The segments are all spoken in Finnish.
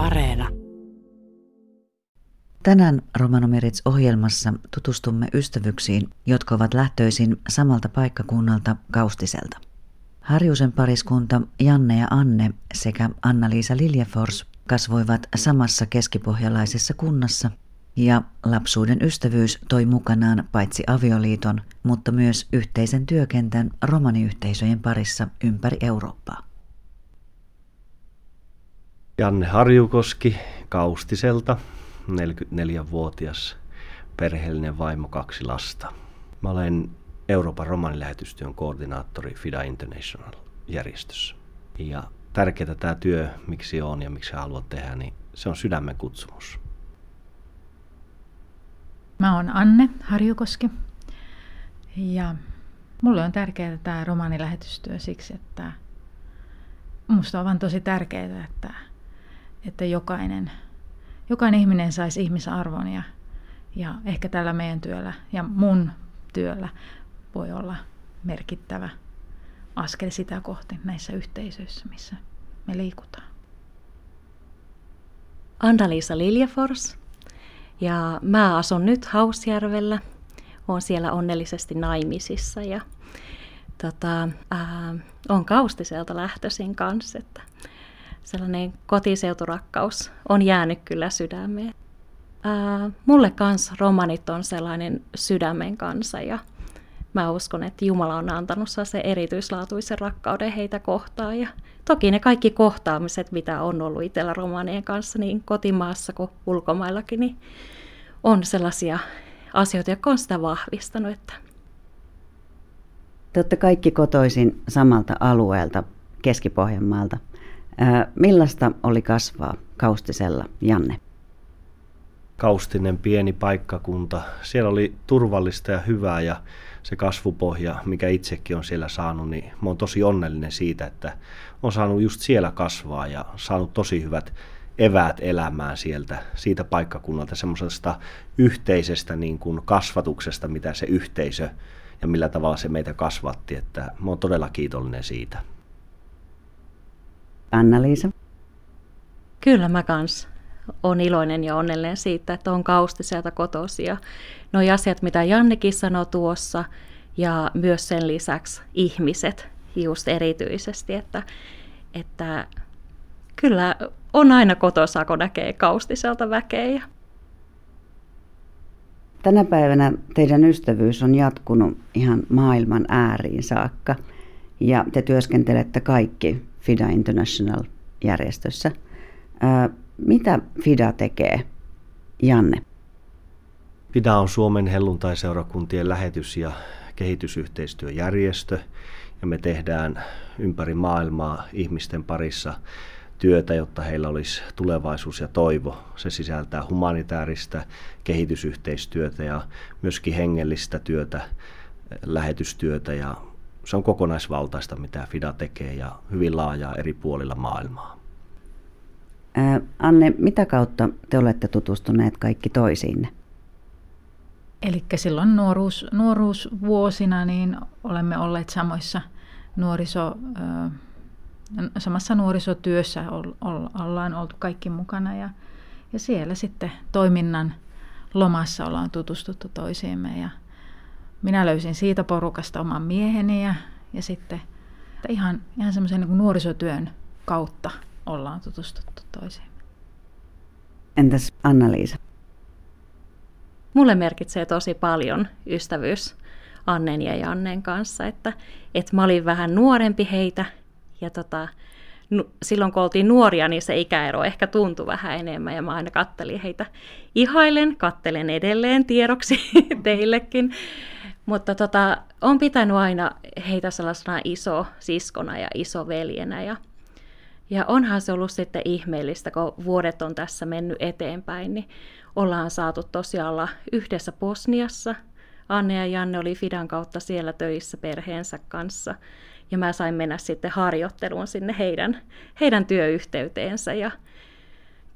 Areena. Tänään Romanomerits ohjelmassa tutustumme ystävyksiin, jotka ovat lähtöisin samalta paikkakunnalta Kaustiselta. Harjusen pariskunta Janne ja Anne sekä Anna-Liisa Liljefors kasvoivat samassa keskipohjalaisessa kunnassa ja lapsuuden ystävyys toi mukanaan paitsi avioliiton, mutta myös yhteisen työkentän romaniyhteisöjen parissa ympäri Eurooppaa. Janne Harjukoski Kaustiselta, 44-vuotias perheellinen vaimo, kaksi lasta. Mä olen Euroopan romanilähetystyön koordinaattori FIDA International järjestössä. Ja tärkeää tämä työ, miksi on ja miksi haluat tehdä, niin se on sydämen kutsumus. Mä oon Anne Harjukoski ja mulle on tärkeää tämä romanilähetystyö siksi, että musta on vaan tosi tärkeää, että, että jokainen, jokainen ihminen saisi ihmisarvon ja, ja ehkä tällä meidän työllä ja mun työllä voi olla merkittävä askel sitä kohti näissä yhteisöissä, missä me liikutaan. Anna-Liisa Liljefors ja mä asun nyt Hausjärvellä. Olen siellä onnellisesti naimisissa ja tota, ää, on Kaustiselta lähtöisin kanssa, että sellainen kotiseuturakkaus on jäänyt kyllä sydämeen. Ää, mulle kans romanit on sellainen sydämen kanssa ja mä uskon, että Jumala on antanut se erityislaatuisen rakkauden heitä kohtaan. Ja toki ne kaikki kohtaamiset, mitä on ollut itsellä romanien kanssa niin kotimaassa kuin ulkomaillakin, niin on sellaisia asioita, jotka on sitä vahvistanut. Että te olette kaikki kotoisin samalta alueelta, Keski-Pohjanmaalta. Millaista oli kasvaa Kaustisella, Janne? Kaustinen pieni paikkakunta. Siellä oli turvallista ja hyvää ja se kasvupohja, mikä itsekin on siellä saanut, niin mä oon tosi onnellinen siitä, että on saanut just siellä kasvaa ja saanut tosi hyvät eväät elämään sieltä, siitä paikkakunnalta, semmoisesta yhteisestä niin kuin kasvatuksesta, mitä se yhteisö ja millä tavalla se meitä kasvatti, että mä oon todella kiitollinen siitä. Anna-Liisa? Kyllä mä kans on iloinen ja onnellinen siitä, että on kausti sieltä kotosi. Ja nuo asiat, mitä Jannekin sanoi tuossa, ja myös sen lisäksi ihmiset just erityisesti, että, että kyllä on aina kotossa, kun näkee kaustiselta väkeä. Tänä päivänä teidän ystävyys on jatkunut ihan maailman ääriin saakka ja te työskentelette kaikki FIDA International-järjestössä. Mitä FIDA tekee, Janne? FIDA on Suomen helluntaiseurakuntien lähetys- ja kehitysyhteistyöjärjestö ja me tehdään ympäri maailmaa ihmisten parissa työtä, jotta heillä olisi tulevaisuus ja toivo. Se sisältää humanitaarista kehitysyhteistyötä ja myöskin hengellistä työtä, lähetystyötä ja se on kokonaisvaltaista, mitä FIDA tekee ja hyvin laajaa eri puolilla maailmaa. Anne, mitä kautta te olette tutustuneet kaikki toisiinne? Eli silloin nuoruus, nuoruusvuosina niin olemme olleet samoissa nuoriso, samassa nuorisotyössä ollaan oltu kaikki mukana ja, ja siellä sitten toiminnan lomassa ollaan tutustuttu toisiimme ja minä löysin siitä porukasta oman mieheni ja, ja sitten ihan, ihan semmoisen niin nuorisotyön kautta ollaan tutustuttu toisiimme. Entäs Anna-Liisa? Mulle merkitsee tosi paljon ystävyys Annen ja Jannen kanssa, että, että mä olin vähän nuorempi heitä ja tota, silloin kun oltiin nuoria, niin se ikäero ehkä tuntui vähän enemmän ja mä aina kattelin heitä ihailen, kattelen edelleen tiedoksi teillekin. Mutta tota, on pitänyt aina heitä sellaisena iso siskona ja iso veljenä ja, ja onhan se ollut sitten ihmeellistä, kun vuodet on tässä mennyt eteenpäin, niin ollaan saatu tosiaan olla yhdessä Bosniassa. Anne ja Janne oli Fidan kautta siellä töissä perheensä kanssa – ja mä sain mennä sitten harjoitteluun sinne heidän, heidän työyhteyteensä ja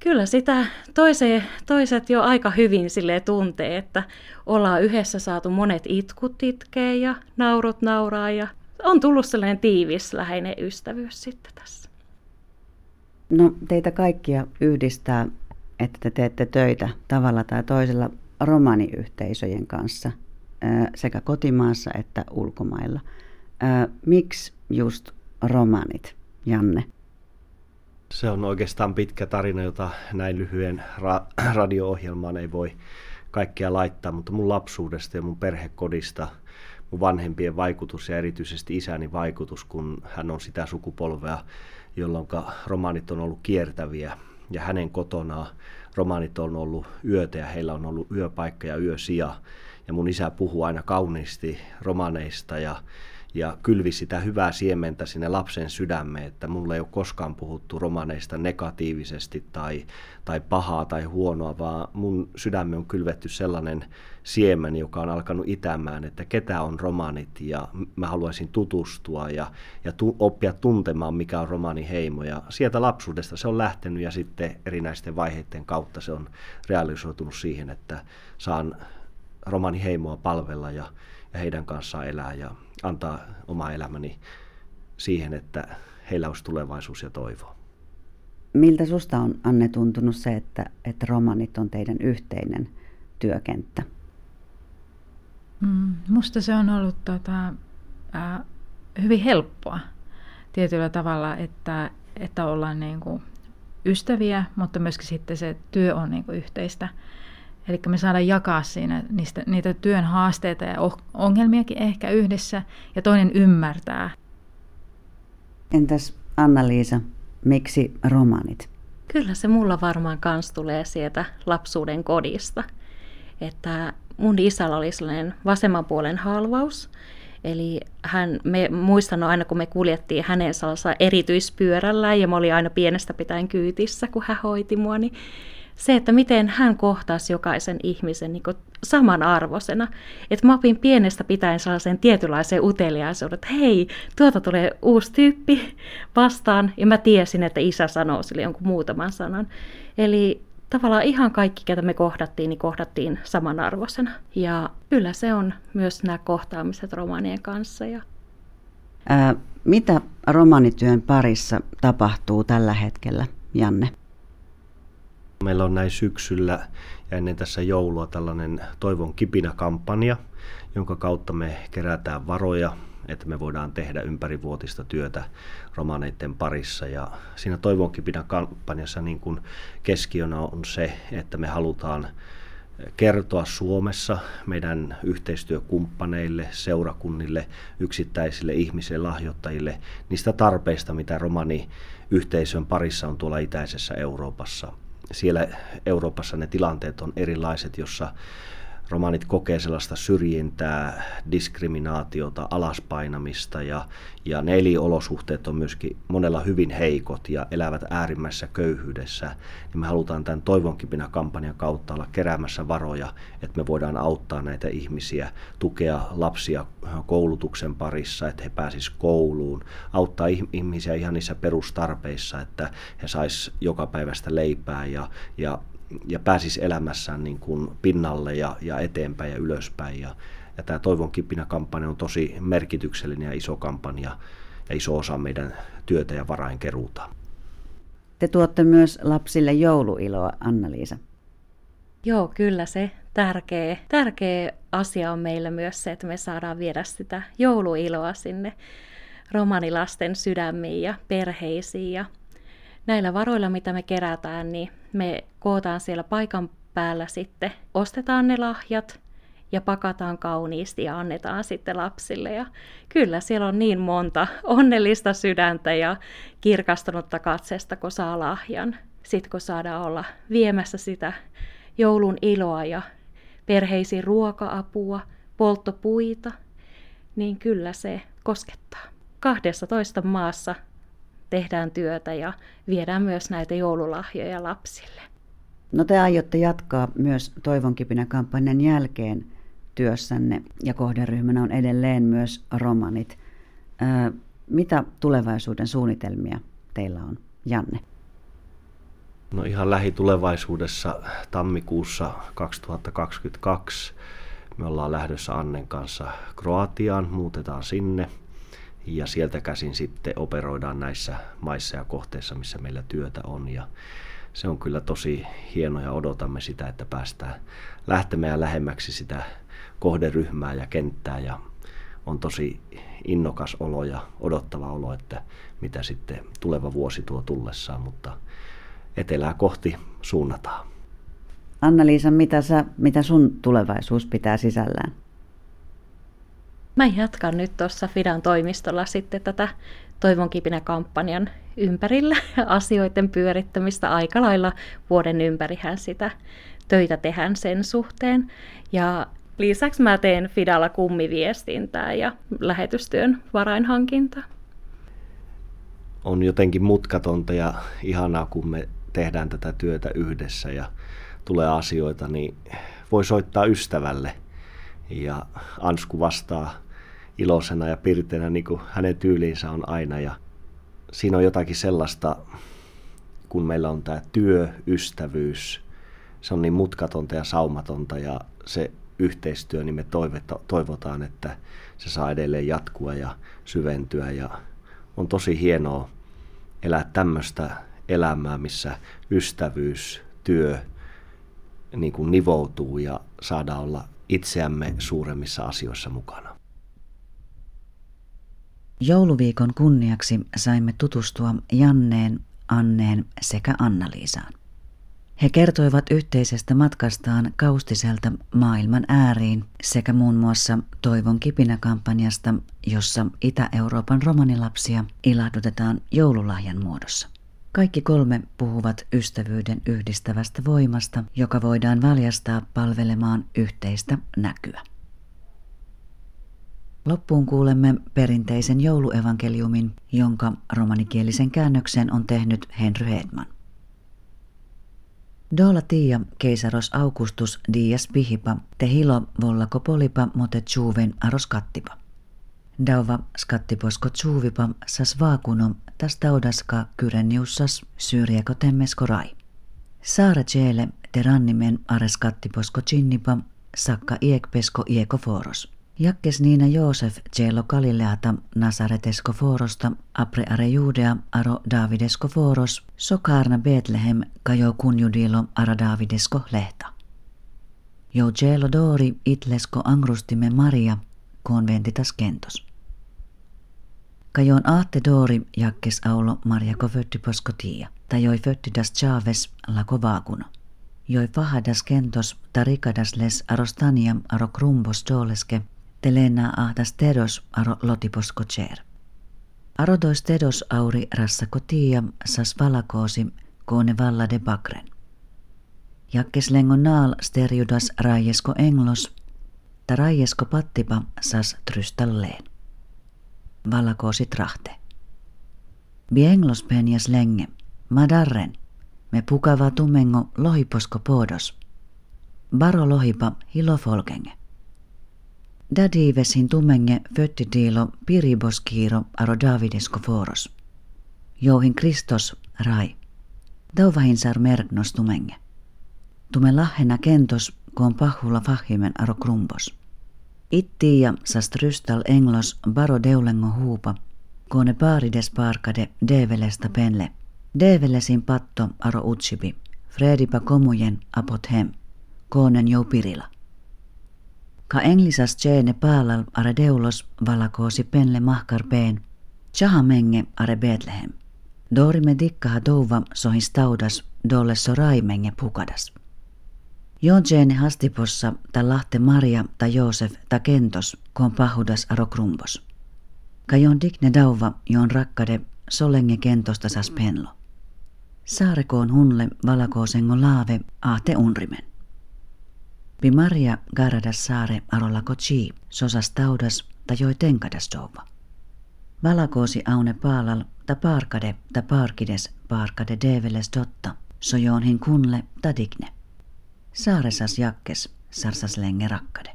kyllä sitä toise, toiset jo aika hyvin sille tuntee, että ollaan yhdessä saatu monet itkut itkeä ja naurut nauraa ja on tullut sellainen tiivis läheinen ystävyys sitten tässä. No teitä kaikkia yhdistää, että te teette töitä tavalla tai toisella romaniyhteisöjen kanssa sekä kotimaassa että ulkomailla. Miksi just romanit, Janne? Se on oikeastaan pitkä tarina, jota näin lyhyen ra- radio-ohjelmaan ei voi kaikkea laittaa, mutta mun lapsuudesta ja mun perhekodista mun vanhempien vaikutus ja erityisesti isäni vaikutus, kun hän on sitä sukupolvea, jolloin romaanit on ollut kiertäviä ja hänen kotonaan romaanit on ollut yötä ja heillä on ollut yöpaikka ja yösija. Ja mun isä puhuu aina kauniisti romaneista ja ja kylvi sitä hyvää siementä sinne lapsen sydämeen, että mulle ei ole koskaan puhuttu romaneista negatiivisesti tai, tai pahaa tai huonoa, vaan mun sydämme on kylvetty sellainen siemen, joka on alkanut itämään, että ketä on romanit ja mä haluaisin tutustua ja, ja tu, oppia tuntemaan, mikä on romaniheimo. Ja sieltä lapsuudesta se on lähtenyt ja sitten erinäisten vaiheiden kautta se on realisoitunut siihen, että saan romaniheimoa palvella ja, ja heidän kanssaan elää ja antaa oma elämäni siihen, että heillä olisi tulevaisuus ja toivo. Miltä susta on, Anne, tuntunut se, että, että romanit on teidän yhteinen työkenttä? Mm, musta se on ollut tota, äh, hyvin helppoa tietyllä tavalla, että, että ollaan niin kuin ystäviä, mutta myöskin sitten se työ on niin kuin yhteistä. Eli me saadaan jakaa siinä niistä, niitä työn haasteita ja ongelmiakin ehkä yhdessä, ja toinen ymmärtää. Entäs Anna-Liisa, miksi romanit? Kyllä se mulla varmaan kans tulee sieltä lapsuuden kodista. Että mun isällä oli sellainen vasemman puolen halvaus, Eli hän, me muistan aina, kun me kuljettiin hänen sellaisella erityispyörällä ja mä olin aina pienestä pitäen kyytissä, kun hän hoiti mua, niin se, että miten hän kohtasi jokaisen ihmisen niin samanarvoisena. Että mä opin pienestä pitäen sellaisen tietynlaisen uteliaisuuden, että hei, tuota tulee uusi tyyppi vastaan, ja mä tiesin, että isä sanoo sille jonkun muutaman sanan. Eli tavallaan ihan kaikki, ketä me kohdattiin, niin kohdattiin samanarvoisena. Ja kyllä se on myös nämä kohtaamiset romanien kanssa. Ja... Ää, mitä romanityön parissa tapahtuu tällä hetkellä, Janne? Meillä on näin syksyllä ja ennen tässä joulua tällainen Toivon kipinä-kampanja, jonka kautta me kerätään varoja, että me voidaan tehdä ympärivuotista työtä romaneiden parissa. Ja siinä Toivon kipinä-kampanjassa niin kuin keskiönä on se, että me halutaan kertoa Suomessa meidän yhteistyökumppaneille, seurakunnille, yksittäisille ihmisille, lahjoittajille niistä tarpeista, mitä romani yhteisön parissa on tuolla itäisessä Euroopassa siellä Euroopassa ne tilanteet on erilaiset, jossa romanit kokee sellaista syrjintää, diskriminaatiota, alaspainamista ja, ja ne eliolosuhteet on myöskin monella hyvin heikot ja elävät äärimmäisessä köyhyydessä, niin me halutaan tämän Toivonkipinä kampanjan kautta olla keräämässä varoja, että me voidaan auttaa näitä ihmisiä, tukea lapsia koulutuksen parissa, että he pääsisivät kouluun, auttaa ihmisiä ihan niissä perustarpeissa, että he sais joka päivästä leipää ja, ja ja pääsisi elämässään niin kuin pinnalle ja, ja eteenpäin ja ylöspäin. Ja, ja tämä Toivon kipinä kampanja on tosi merkityksellinen ja iso kampanja ja iso osa meidän työtä ja varainkeruuta. Te tuotte myös lapsille jouluiloa, Anna-Liisa. Joo, kyllä se tärkeä, tärkeä asia on meillä myös se, että me saadaan viedä sitä jouluiloa sinne romanilasten sydämiin ja perheisiin ja näillä varoilla, mitä me kerätään, niin me kootaan siellä paikan päällä sitten, ostetaan ne lahjat ja pakataan kauniisti ja annetaan sitten lapsille. Ja kyllä siellä on niin monta onnellista sydäntä ja kirkastunutta katsesta, kun saa lahjan. Sitten kun saadaan olla viemässä sitä joulun iloa ja perheisiin ruoka-apua, polttopuita, niin kyllä se koskettaa. 12 maassa tehdään työtä ja viedään myös näitä joululahjoja lapsille. No te aiotte jatkaa myös Toivonkipinä kampanjan jälkeen työssänne ja kohderyhmänä on edelleen myös romanit. Ää, mitä tulevaisuuden suunnitelmia teillä on, Janne? No ihan lähitulevaisuudessa tammikuussa 2022 me ollaan lähdössä Annen kanssa Kroatiaan, muutetaan sinne – ja sieltä käsin sitten operoidaan näissä maissa ja kohteissa, missä meillä työtä on. Ja se on kyllä tosi hieno ja odotamme sitä, että päästään lähtemään lähemmäksi sitä kohderyhmää ja kenttää ja on tosi innokas olo ja odottava olo, että mitä sitten tuleva vuosi tuo tullessaan, mutta etelää kohti suunnataan. Anna-Liisa, mitä, sä, mitä sun tulevaisuus pitää sisällään? Mä jatkan nyt tuossa Fidan toimistolla sitten tätä Toivon kipinä-kampanjan ympärillä asioiden pyörittämistä aika lailla vuoden ympärihän sitä töitä tehdään sen suhteen. Ja lisäksi mä teen Fidalla kummiviestintää ja lähetystyön varainhankintaa. On jotenkin mutkatonta ja ihanaa, kun me tehdään tätä työtä yhdessä ja tulee asioita, niin voi soittaa ystävälle. Ja Ansku vastaa iloisena ja pirteenä, niin kuin hänen tyyliinsä on aina. Ja siinä on jotakin sellaista, kun meillä on tämä työ, ystävyys, se on niin mutkatonta ja saumatonta ja se yhteistyö, niin me toivotaan, että se saa edelleen jatkua ja syventyä ja on tosi hienoa elää tämmöistä elämää, missä ystävyys, työ niin kuin nivoutuu ja saada olla itseämme suuremmissa asioissa mukana. Jouluviikon kunniaksi saimme tutustua Janneen, Anneen sekä Anna-Liisaan. He kertoivat yhteisestä matkastaan Kaustiselta maailman ääriin sekä muun muassa Toivon kipinä-kampanjasta, jossa Itä-Euroopan romanilapsia ilahdutetaan joululahjan muodossa. Kaikki kolme puhuvat ystävyyden yhdistävästä voimasta, joka voidaan valjastaa palvelemaan yhteistä näkyä. Loppuun kuulemme perinteisen jouluevankeliumin, jonka romanikielisen käännöksen on tehnyt Henry Hedman. Dola tia keisaros Augustus dias pihipa, te hilo vollako polipa mote tjuven aros kattipa. Dauva skattiposko tjuvipa sas vaakuno tas taudaska kyreniussas syrjäko temmesko rai. Saara jeele te rannimen ares kattiposko chinnipa sakka iekpesko ieko foros. Jakkes Niina Joosef Cielo Galileata Nasaretesko Forosta apre are Judea aro Davidesko Foros sokarna Betlehem kajo kunjudilo ara Davidesko lehta. Jo Cielo Dori itlesko angrustime Maria konventitas kentos. Kajon aatte Dori jakkes aulo Mariako föttiposko tia, tai joi föttidas Chaves lako vaakuno. Joi fahadas kentos tarikadas les arostaniam aro krumbos doleske telena ahtas tedos aro lotiposko cer. Arodois tedos auri rassakotia sas valakoosi koone valla de bakren. Jakkes lengo naal steriudas raiesko englos, ta raiesko pattipa sas trystalleen. Valakoosi trahte. Bi englos penjas lenge, madarren, me pukava tumengo lohiposko podos. Baro lohipa hilofolkenge. Dadivesin tumenge föttidiilo piriboskiiro aro Davidesko foros. Jouhin Kristos rai. sar mergnos tumenge. Tume lahena kentos koon pahula fahimen aro krumbos. Ittiia sas trystal englos baro deulengo huupa, koone paarides parkade develesta penle. Develesin patto aro utsipi, Fredipa komujen apot hem, koonen joupirila. Ka englisas tjeene päälal are deulos valakoosi penle mahkarpeen, menge are Betlehem. Dorime dikkaha douva sohin staudas dolle soraimenge pukadas. Jon tjeene hastipossa ta lahte Maria ta Joosef ta kentos kon pahudas aro krumbos. Ka jon dikne dauva jon rakkade solenge kentosta sas penlo. Saarekoon hunle valakoosengo laave ahte unrimen. Pi Maria garadas saare arolla kochi, sosas taudas ta joi tenkadas douva. Valakoosi aune paalal ta parkade ta parkides parkade develes dotta, sojoonhin kunle ta digne. Saaresas jakkes, sarsas lenge rakkade.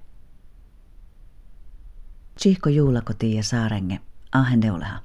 Chihko juulakoti ja saarenge, ahen deuleha.